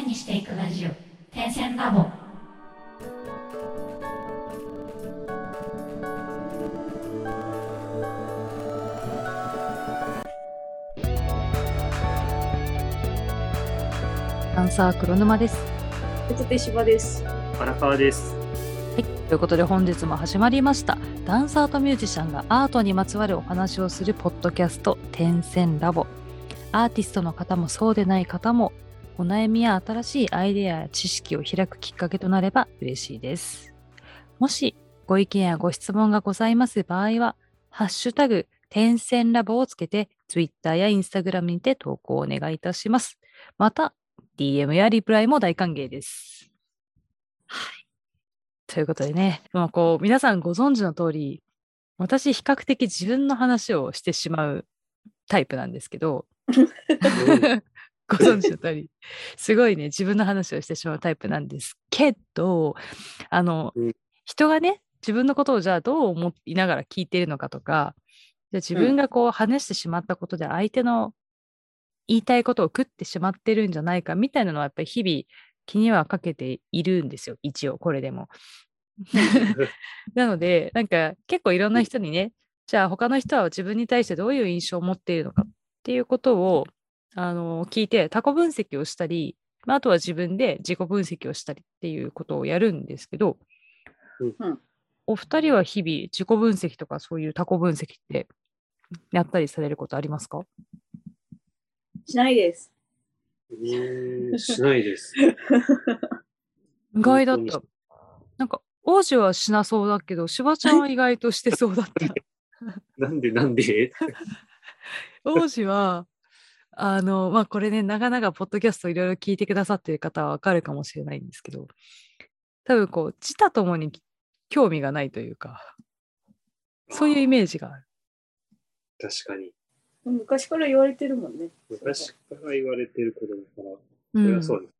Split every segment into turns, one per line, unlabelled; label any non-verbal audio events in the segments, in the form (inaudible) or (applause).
線にしていくラジオ点線ラボ
ダンサー黒沼です。
手手芝です。
荒川です。
はい、ということで本日も始まりました。ダンサーとミュージシャンがアートにまつわるお話をするポッドキャスト「点線ラボ」。アーティストの方もそうでない方もお悩みや新しいアイデアや知識を開くきっかけとなれば嬉しいです。もしご意見やご質問がございます場合は「ハッシュタグ点線ラボ」をつけて Twitter や Instagram にて投稿をお願いいたします。また DM やリプライも大歓迎です。はい。ということでね、まあ、こう皆さんご存知の通り、私比較的自分の話をしてしまうタイプなんですけど、(laughs) (laughs) ご存知の通り、すごいね、自分の話をしてしまうタイプなんですけど、あの、
うん
人がね、自分のことをじゃあどう思いながら聞いているのかとか、じゃあ自分がこう話してしまったことで相手の言いたいことを食ってしまってるんじゃないかみたいなのはやっぱり日々気にはかけているんですよ、一応これでも。(laughs) なので、なんか結構いろんな人にね、じゃあ他の人は自分に対してどういう印象を持っているのかっていうことをあの聞いて、他己分析をしたり、まあ、あとは自分で自己分析をしたりっていうことをやるんですけど、
うん
お二人は日々自己分析とかそういう他己分析ってやったりされることありますか？
しないです。
うーん、(laughs) しないです。
意外だっ
本
た。なんか王子はしなそうだけど、しばちゃんは意外としてそうだった。(laughs)
なんでなんで？(laughs)
王子は、あの、まあ、これね、長々ポッドキャストいろいろ聞いてくださっている方はわかるかもしれないんですけど、多分こう、自他ともに興味がないというか、そういうイメージがある。
確かに。
昔から言われてるもんね。
昔から言われてることだから、
う
それ
ん
はそうです。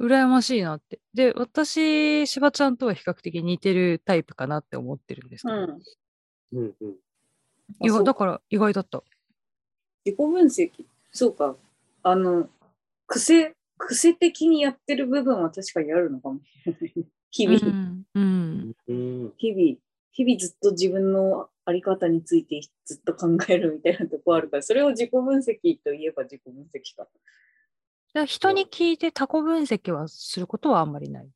羨ましいなって。で、私、しばちゃんとは比較的似てるタイプかなって思ってるんですけど、
うん。
うんうん。
だから意外だった。
自己分析。そうか。あの、癖、癖的にやってる部分は確かにあるのかもしれないね。(laughs) 日々、
うん。うん。
うん。
日々、日々ずっと自分のあり方についてずっと考えるみたいなとこあるから、それを自己分析といえば自己分析か。
じゃあ人に聞いて他己分析はすることはあんまりない。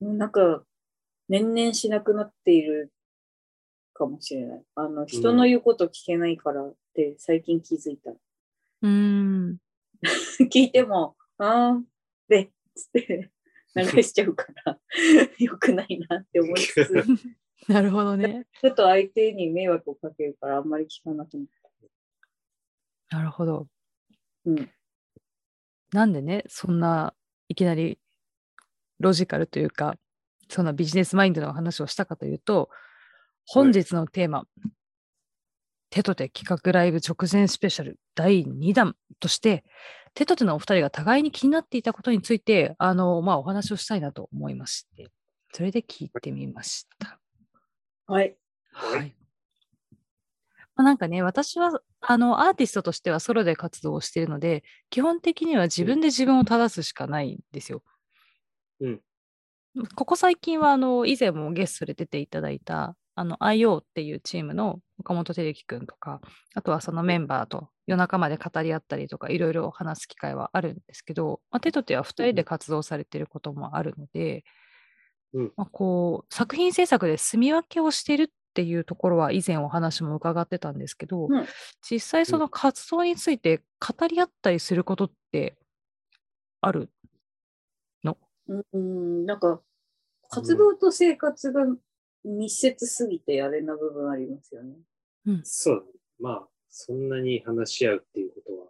なんか、年々しなくなっているかもしれない。あの、人の言うこと聞けないからって最近気づいた。
うーん。(laughs)
聞いても、あーで、つって (laughs) 流しちゃうから、(laughs) よくないなって思いつつ、
なるほどね。
ちょっと相手に迷惑をかけるからあんまり聞かなくなった。
なるほど。
うん。
なんでね、そんないきなりロジカルというか、そんなビジネスマインドの話をしたかというと、本日のテーマ、手と手企画ライブ直前スペシャル第2弾として、手と手のお二人が互いに気になっていたことについて、あの、まあ、お話をしたいなと思いまして、それで聞いてみました。
はい。
はい。まあ、なんかね、私はあのアーティストとしてはソロで活動をしているので、基本的には自分で自分を正すしかないんですよ。
うん
ここ最近はあの以前もゲストで出ていただいたあの IO っていうチームの岡本照之くんとか、あとはそのメンバーと夜中まで語り合ったりとか、いろいろ話す機会はあるんですけど、まあ、手と手は2人で活動されていることもあるので、
うん。
まあ、こう作品制作で住み分けをしているっていうところは以前お話も伺ってたんですけど、
うん。
実際その活動について語り合ったりすることってある
うん、なんか、活動と生活が密接すぎてあれな部分ありますよね。
そうだね。まあ、そんなに話し合うっていうことは。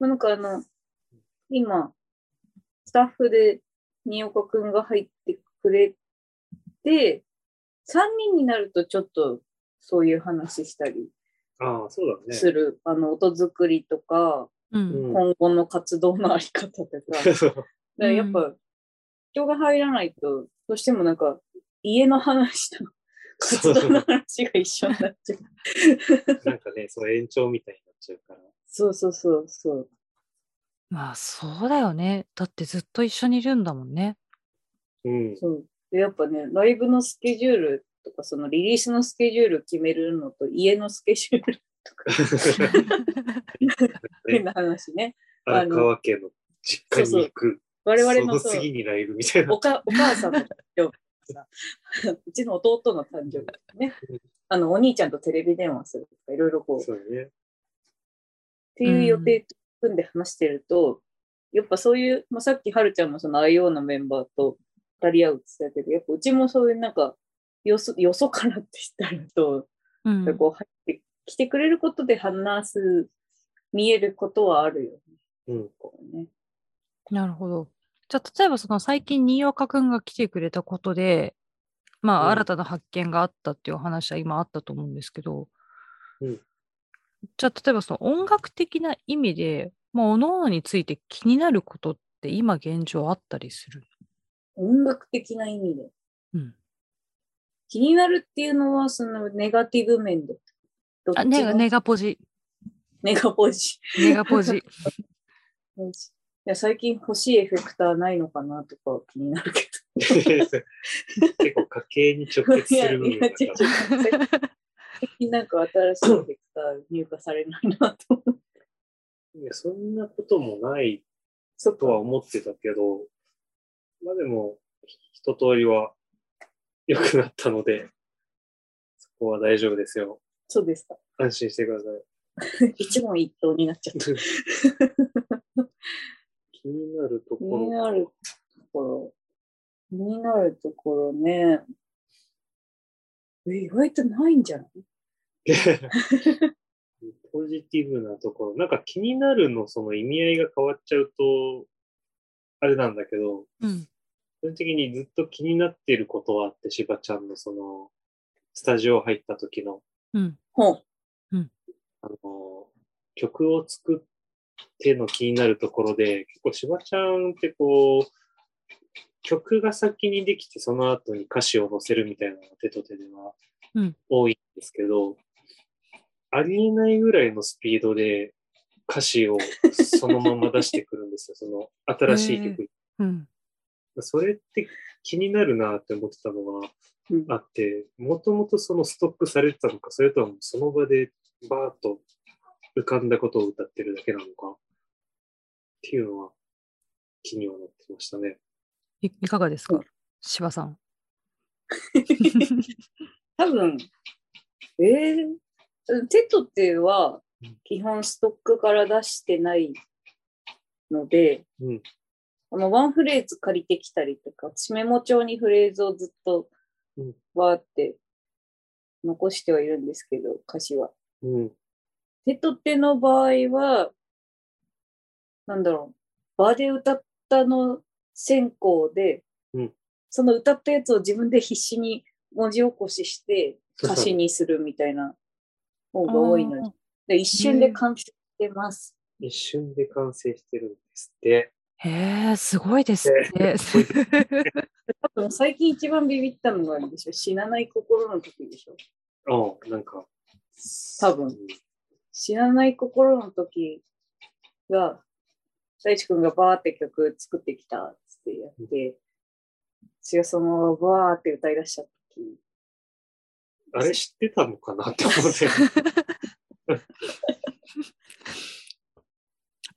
まあ、なんかあの、今、スタッフで新岡くんが入ってくれて、3人になるとちょっとそういう話したり
ああ、そうだね。
する。あの、音作りとか、
うん
うん
今後の活動のあり方とか。(laughs) だからやっぱ、人が入らないと、どうしてもなんか、家の話と (laughs) 活動の話が一緒になっちゃう。
なんかね、そう延長みたいになっちゃうから。
そうそうそうそう。
まあそうだよね。だってずっと一緒にいるんだもんね。
うん。
そう。で、やっぱね、ライブのスケジュールとか、そのリリースのスケジュール決めるのと、家のスケジュールとか、(laughs) 変な話ね。
荒川家の実家に行く。
我々のそう
その次にライブみたいな
お。かお母さんの (laughs) うちの弟の誕生日ね。あの、お兄ちゃんとテレビ電話するとか、いろいろこう、っ
そうね。
ていう予定組んで話してると、やっぱそういう、まあ、さっきはるちゃんもその IO のメンバーと二人合うって言ってたけど、やっぱうちもそういうなんか、よそ、よそからって言ったらと、
うん
こう入ってきてくれることで話す、見えることはあるよね。
うん。
こうね
なるほど。じゃあ、例えばその最近、新岡くんが来てくれたことで、まあ、
うん
新たな発見があったっていうお話は今あったと思うんですけど、
うん
じゃあ、例えばその音楽的な意味で、まあ、おのおのについて気になることって今現状あったりする。
音楽的な意味で？
うん。
気になるっていうのは、そのネガティブ面で？
あ、
の
ネガ、ネガポジ。
ネガポジ。
ネガポジ。(laughs)
いや最近欲しいエフェクターないのかなとか気になるけ (laughs)
結構家計に直
ど。
結する部分だ (laughs)
最近なんか新しいエフェクター入荷されないなと思って。
らいやそんなこともないとは思ってたけど、まあでも、一通りは良くなったので、そこは大丈夫ですよ。
そうですか。
安心してください。(laughs)
一問一答になっちゃった。
気になると
気
ころ。
になるところ。気になるところね。え意外とないんじゃない？(laughs)
ポジティブなところ。なんか気になるのその意味合いが変わっちゃうと、あれなんだけど、
うん。
基本的にずっと気になっていることはあって、しばちゃんのその、スタジオ入った時の、
うん。
ほう。
あの、曲を作っての気になるところで、結構しばちゃんってこう、曲が先にできて、その後に歌詞を載せるみたいなのが手と手では
うん。
多いんですけど、ありえないぐらいのスピードで歌詞をそのまま出してくるんですよ、(laughs) その新しい曲に。
うん。
それって気になるなって思ってたのが
うん。
あって、もともとそのストックされてたのか、それとはその場でバーッと浮かんだことを歌ってるだけなのか？っていうのは気にはなってましたね。
いいかがですか？
うん
柴さん。(laughs)
多分、えー、テトテは基本ストックから出してないので、
うん。
あのワンフレーズ借りてきたりとか、私メモ帳にフレーズをずっと
うん
わーって残してはいるんですけど、歌詞は。
うん。
テトテの場合は、なんだろう、場で歌ったの先行で、
うん
その歌ったやつを自分で必死に文字起こしして歌詞にするみたいな方が多いの (laughs) で。一瞬で完成してます。
一瞬で完成してるんですって。
へえ、すごいですね。(laughs)
多分最近一番ビビったのがあるでしょ。死なない心の時でしょ。
ああ、なんか。
多分死なない心の時が、大地君がバーって曲作ってきたっつってやって、私がそのバーって歌い出した時、
あれ知ってたのかなって思って。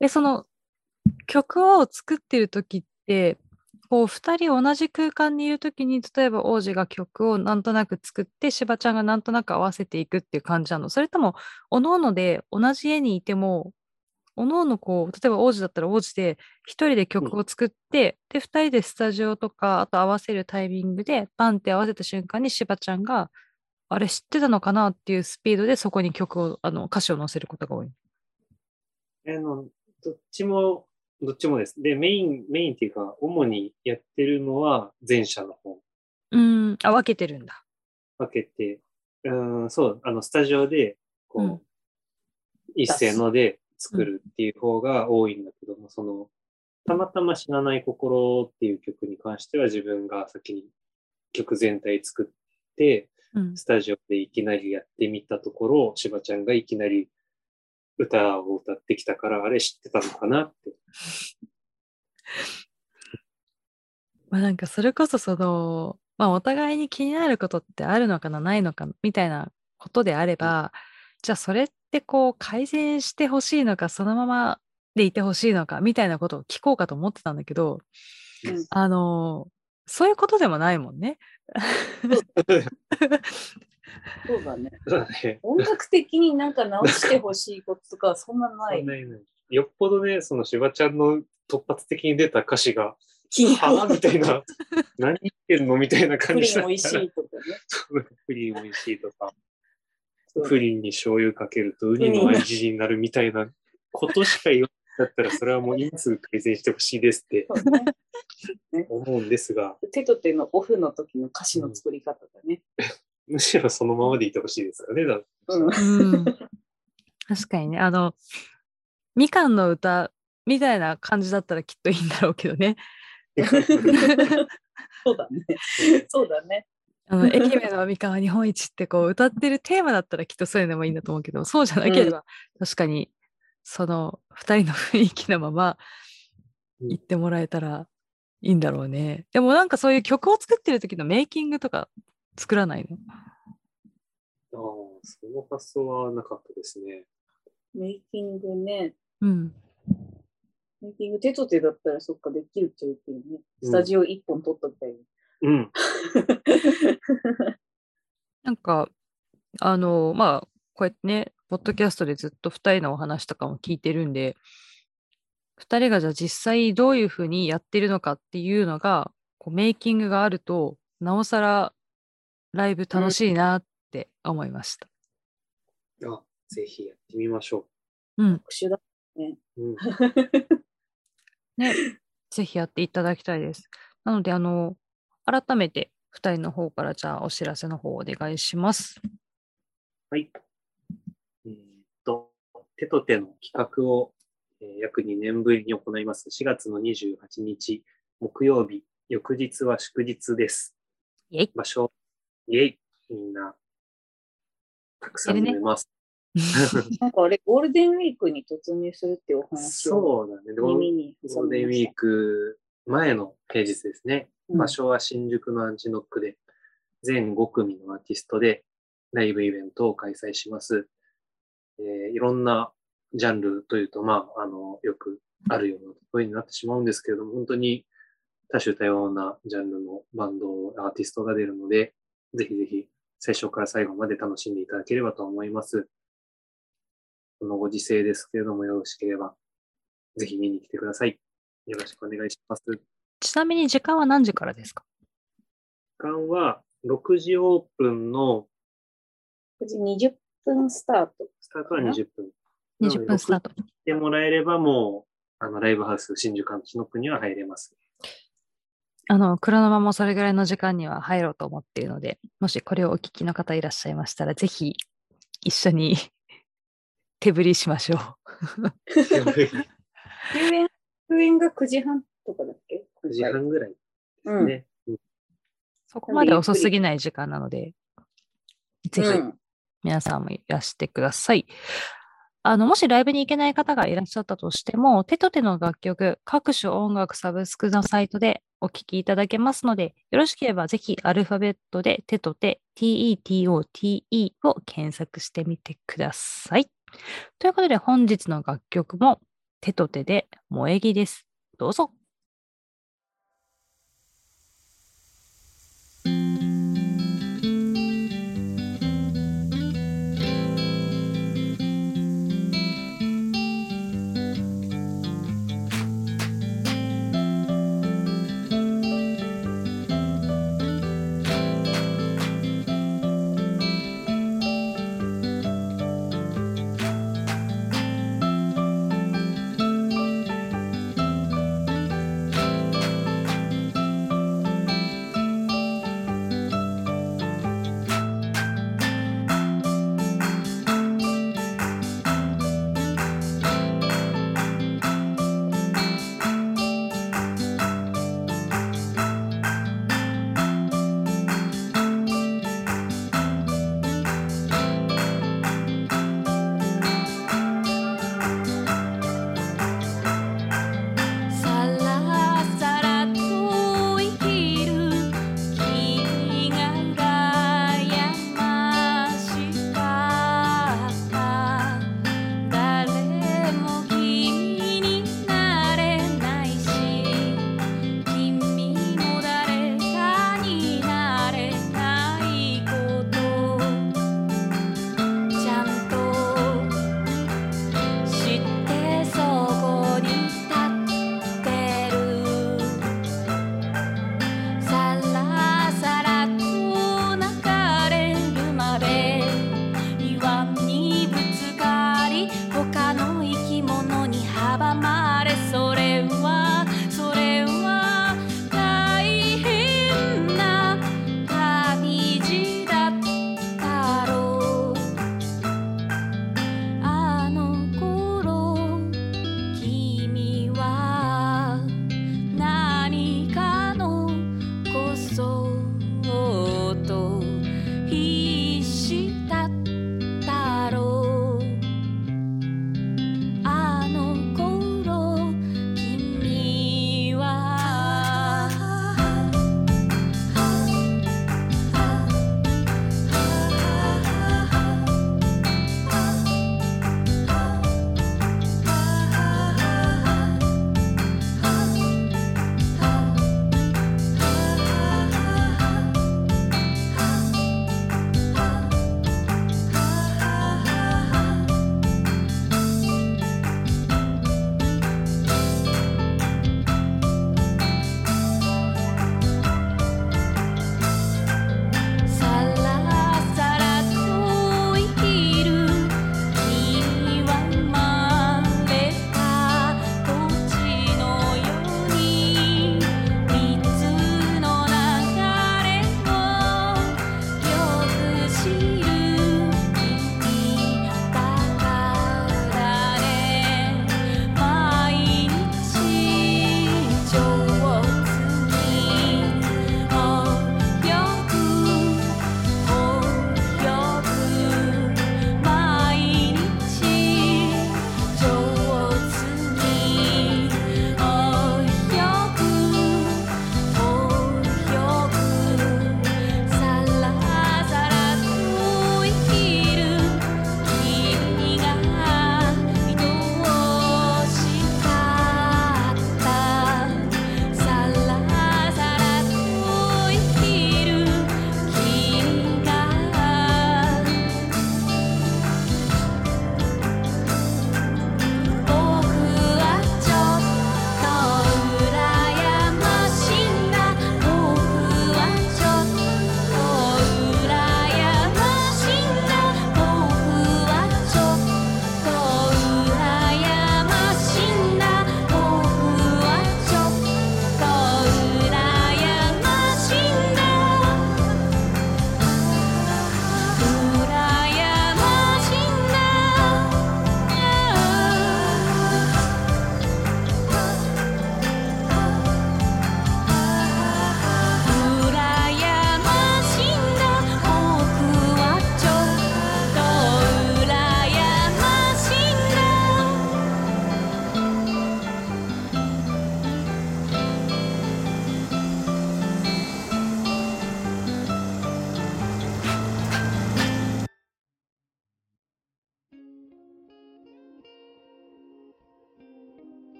(laughs)
え、その曲を作ってる時って、こう二人同じ空間にいる時に、例えば王子が曲をなんとなく作って、しばちゃんがなんとなく合わせていくっていう感じなのそれとも、おのおので同じ家にいても、おのおのこう、例えば王子だったら王子で一人で曲を作って、で、二人でスタジオとか、あと合わせるタイミングで、バンって合わせた瞬間にしばちゃんが、あれ知ってたのかなっていうスピードでそこに曲を、あの、歌詞を載せることが多い。
あの、どっちも、どっちもです。で、メイン、メインっていうか、主にやってるのは前者の方。
うん、あ、分けてるんだ。
分けて、うん、そう、あの、スタジオで、こう、
うん
一斉ので作るっていう方が多いんだけども、その、たまたま死なない心っていう曲に関しては自分が先に曲全体作って、
うん。
スタジオでいきなりやってみたところ、しばちゃんがいきなり歌を歌ってきたから、あれ知ってたのかなって。(laughs)
まあなんかそれこそその、まあお互いに気になることってあるのかな、ないのかな、みたいなことであれば、じゃあそれってこう改善してほしいのか、そのままでいてほしいのか、みたいなことを聞こうかと思ってたんだけど、
うん。
あの、そういうことでもないもんね。(laughs)
そうだね。
そうだね。
音楽的になんか直してほしいこととかはそんなない。
ないないよっぽどね、そのしばちゃんの突発的に出た歌詞が、はぁみたいな、(laughs) 何言ってんのみたいな感じだったら
プリン美味しいとかね。
プリン美味しいとか、プリンに醤油かけるとウニの味になるみたいなことしか言わなかったら、それはもう今すぐ改善してほしいですって思うんですが、
手と手のオフの時の歌詞の作り方だね。(laughs)
むしろそのままでいてほしいですよね。だ
うん。
うん、確かにね、あの、みかんの歌みたいな感じだったらきっといいんだろうけどね。(laughs)
そうだね。そうだね。
あの愛媛のみかんは日本一ってこう歌ってるテーマだったらきっとそういうのもいいんだと思うけどそうじゃなければ、確かにその2人の雰囲気のまま
うん
言ってもらえたらいいんだろうね。でもなんかそういう曲を作ってる時のメイキングとか作らないの？
ああ、その発想はなかったですね。
メイキングね。
うん。
メイキング手と手だったらそっかできるっちゃできるね。
うん
スタジオ一本撮ったみたいに。
うん。(laughs)
なんかあのまあこうやってねポッドキャストでずっと2人のお話とかも聞いてるんで2人がじゃあ実際どういうふうにやってるのかっていうのがこうメイキングがあるとなおさらライブ楽しいなって思いました。
あ、ぜひやってみましょ
うん、
特殊だ。
う。うん。(laughs)
ね、ぜひやっていただきたいです。なので、あの、改めて2人の方からじゃあお知らせの方お願いします。
はい。えーっと、手と手の企画を、えー約2年ぶりに行います。4月の28日、木曜日、翌日は祝日です。
イェイ
場所、イェイ、みんな、たくさん
やるね
飲めます。
なんかあれ、ゴールデンウィークに突入するっていうお話を
そうだね。ゴー
耳に
ゴールデンウィーク前の平日ですね。場所は新宿のアンチノックで、全5組のアーティストでライブイベントを開催します。えーいろんなジャンルというと、まあ、あの、よくあるような声になってしまうんですけれども、本当に多種多様なジャンルのバンド、アーティストが出るので、ぜひぜひ最初から最後まで楽しんでいただければと思います。このご時世ですけれども、よろしければ、ぜひ見に来てください。よろしくお願いします。
ちなみに時間は何時からですか？
時間は6時オープンの
9時20分スタート。
スタートは20分。
?20 分スタート。
来てもらえればもう、あの、ライブハウス新宿アンチノックには入れます。
あの、黒沼もそれぐらいの時間には入ろうと思っているので、もしこれをお聞きの方いらっしゃいましたら、ぜひ一緒に (laughs) 手振りしましょう。
休園、休園が9時半とかだっけ
9時半ぐらいで
うん。
そこまで遅すぎない時間なので、ぜひ皆さんもいらしてください。あの、もしライブに行けない方がいらっしゃったとしても、手と手の楽曲、各種音楽サブスクのサイトでお聴きいただけますので、よろしければぜひアルファベットで手と手、TETOTE を検索してみてください。ということで本日の楽曲も手と手で萌え木です。どうぞ。「see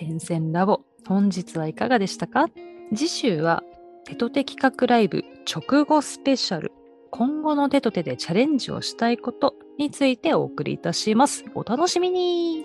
点線ラボ本日はいかがでしたか？次週はテト手企画ライブ直後スペシャル今後の手と手でチャレンジをしたいことについてお送りいたします。お楽しみに